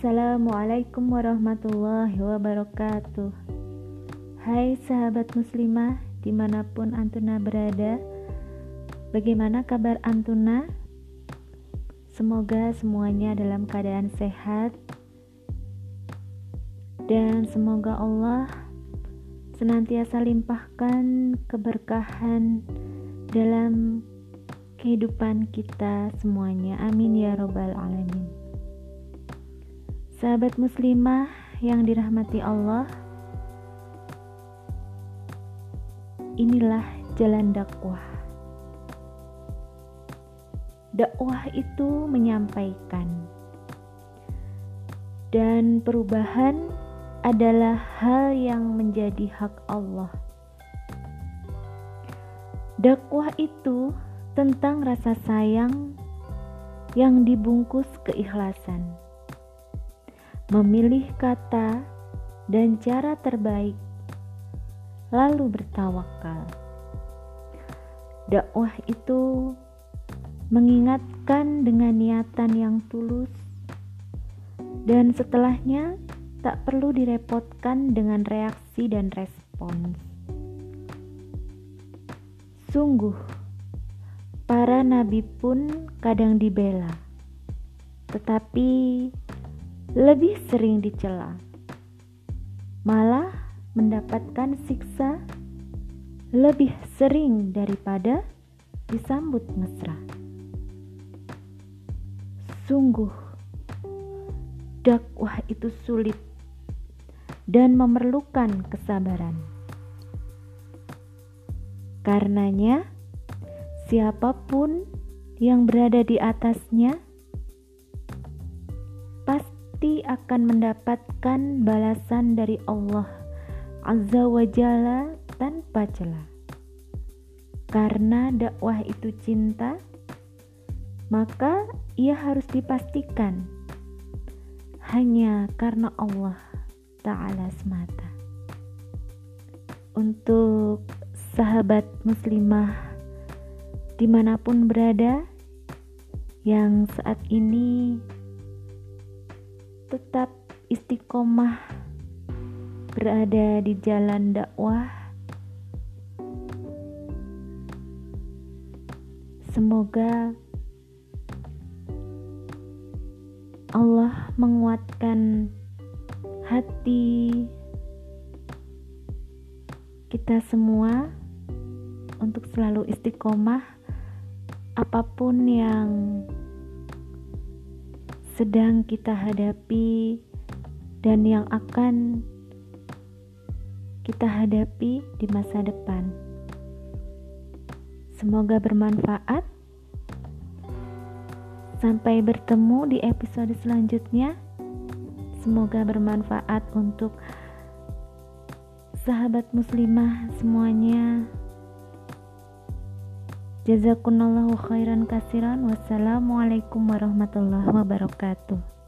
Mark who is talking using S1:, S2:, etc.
S1: Assalamualaikum warahmatullahi wabarakatuh. Hai sahabat muslimah di mana pun Antuna berada Bagaimana kabar Antuna? Semoga semuanya dalam keadaan sehat. Dan semoga Allah senantiasa limpahkan keberkahan dalam kehidupan kita semuanya. Amin ya robbal alamin Sahabat muslimah yang dirahmati Allah, inilah jalan dakwah. Dakwah itu menyampaikan, dan perubahan adalah hal yang menjadi hak Allah. Dakwah itu tentang rasa sayang yang dibungkus keikhlasan memilih kata dan cara terbaik, lalu bertawakal. Dakwah itu mengingatkan dengan niatan yang tulus, dan setelahnya tak perlu direpotkan dengan reaksi dan respons. Sungguh, para nabi pun kadang dibela, tetapi lebih sering dicela, malah mendapatkan siksa lebih sering daripada disambut mesra. Sungguh, dakwah itu sulit dan memerlukan kesabaran. Karenanya, siapa pun yang berada di atasnya pasti akan mendapatkan balasan dari Allah Azza wa Jalla tanpa celah. Karena dakwah itu cinta, maka ia harus dipastikan hanya karena Allah Ta'ala semata. Untuk sahabat muslimah di mana pun berada yang saat ini tetap istiqomah berada di jalan dakwah. Semoga Allah menguatkan hati kita semua untuk selalu istiqomah apa pun yang sedang kita hadapi dan yang akan kita hadapi di masa depan. Semoga bermanfaat. Sampai bertemu di episode selanjutnya. Semoga bermanfaat untuk sahabat muslimah semuanya. Jazakumullahu khairan kasiran. Wassalamualaikum warahmatullahi wabarakatuh.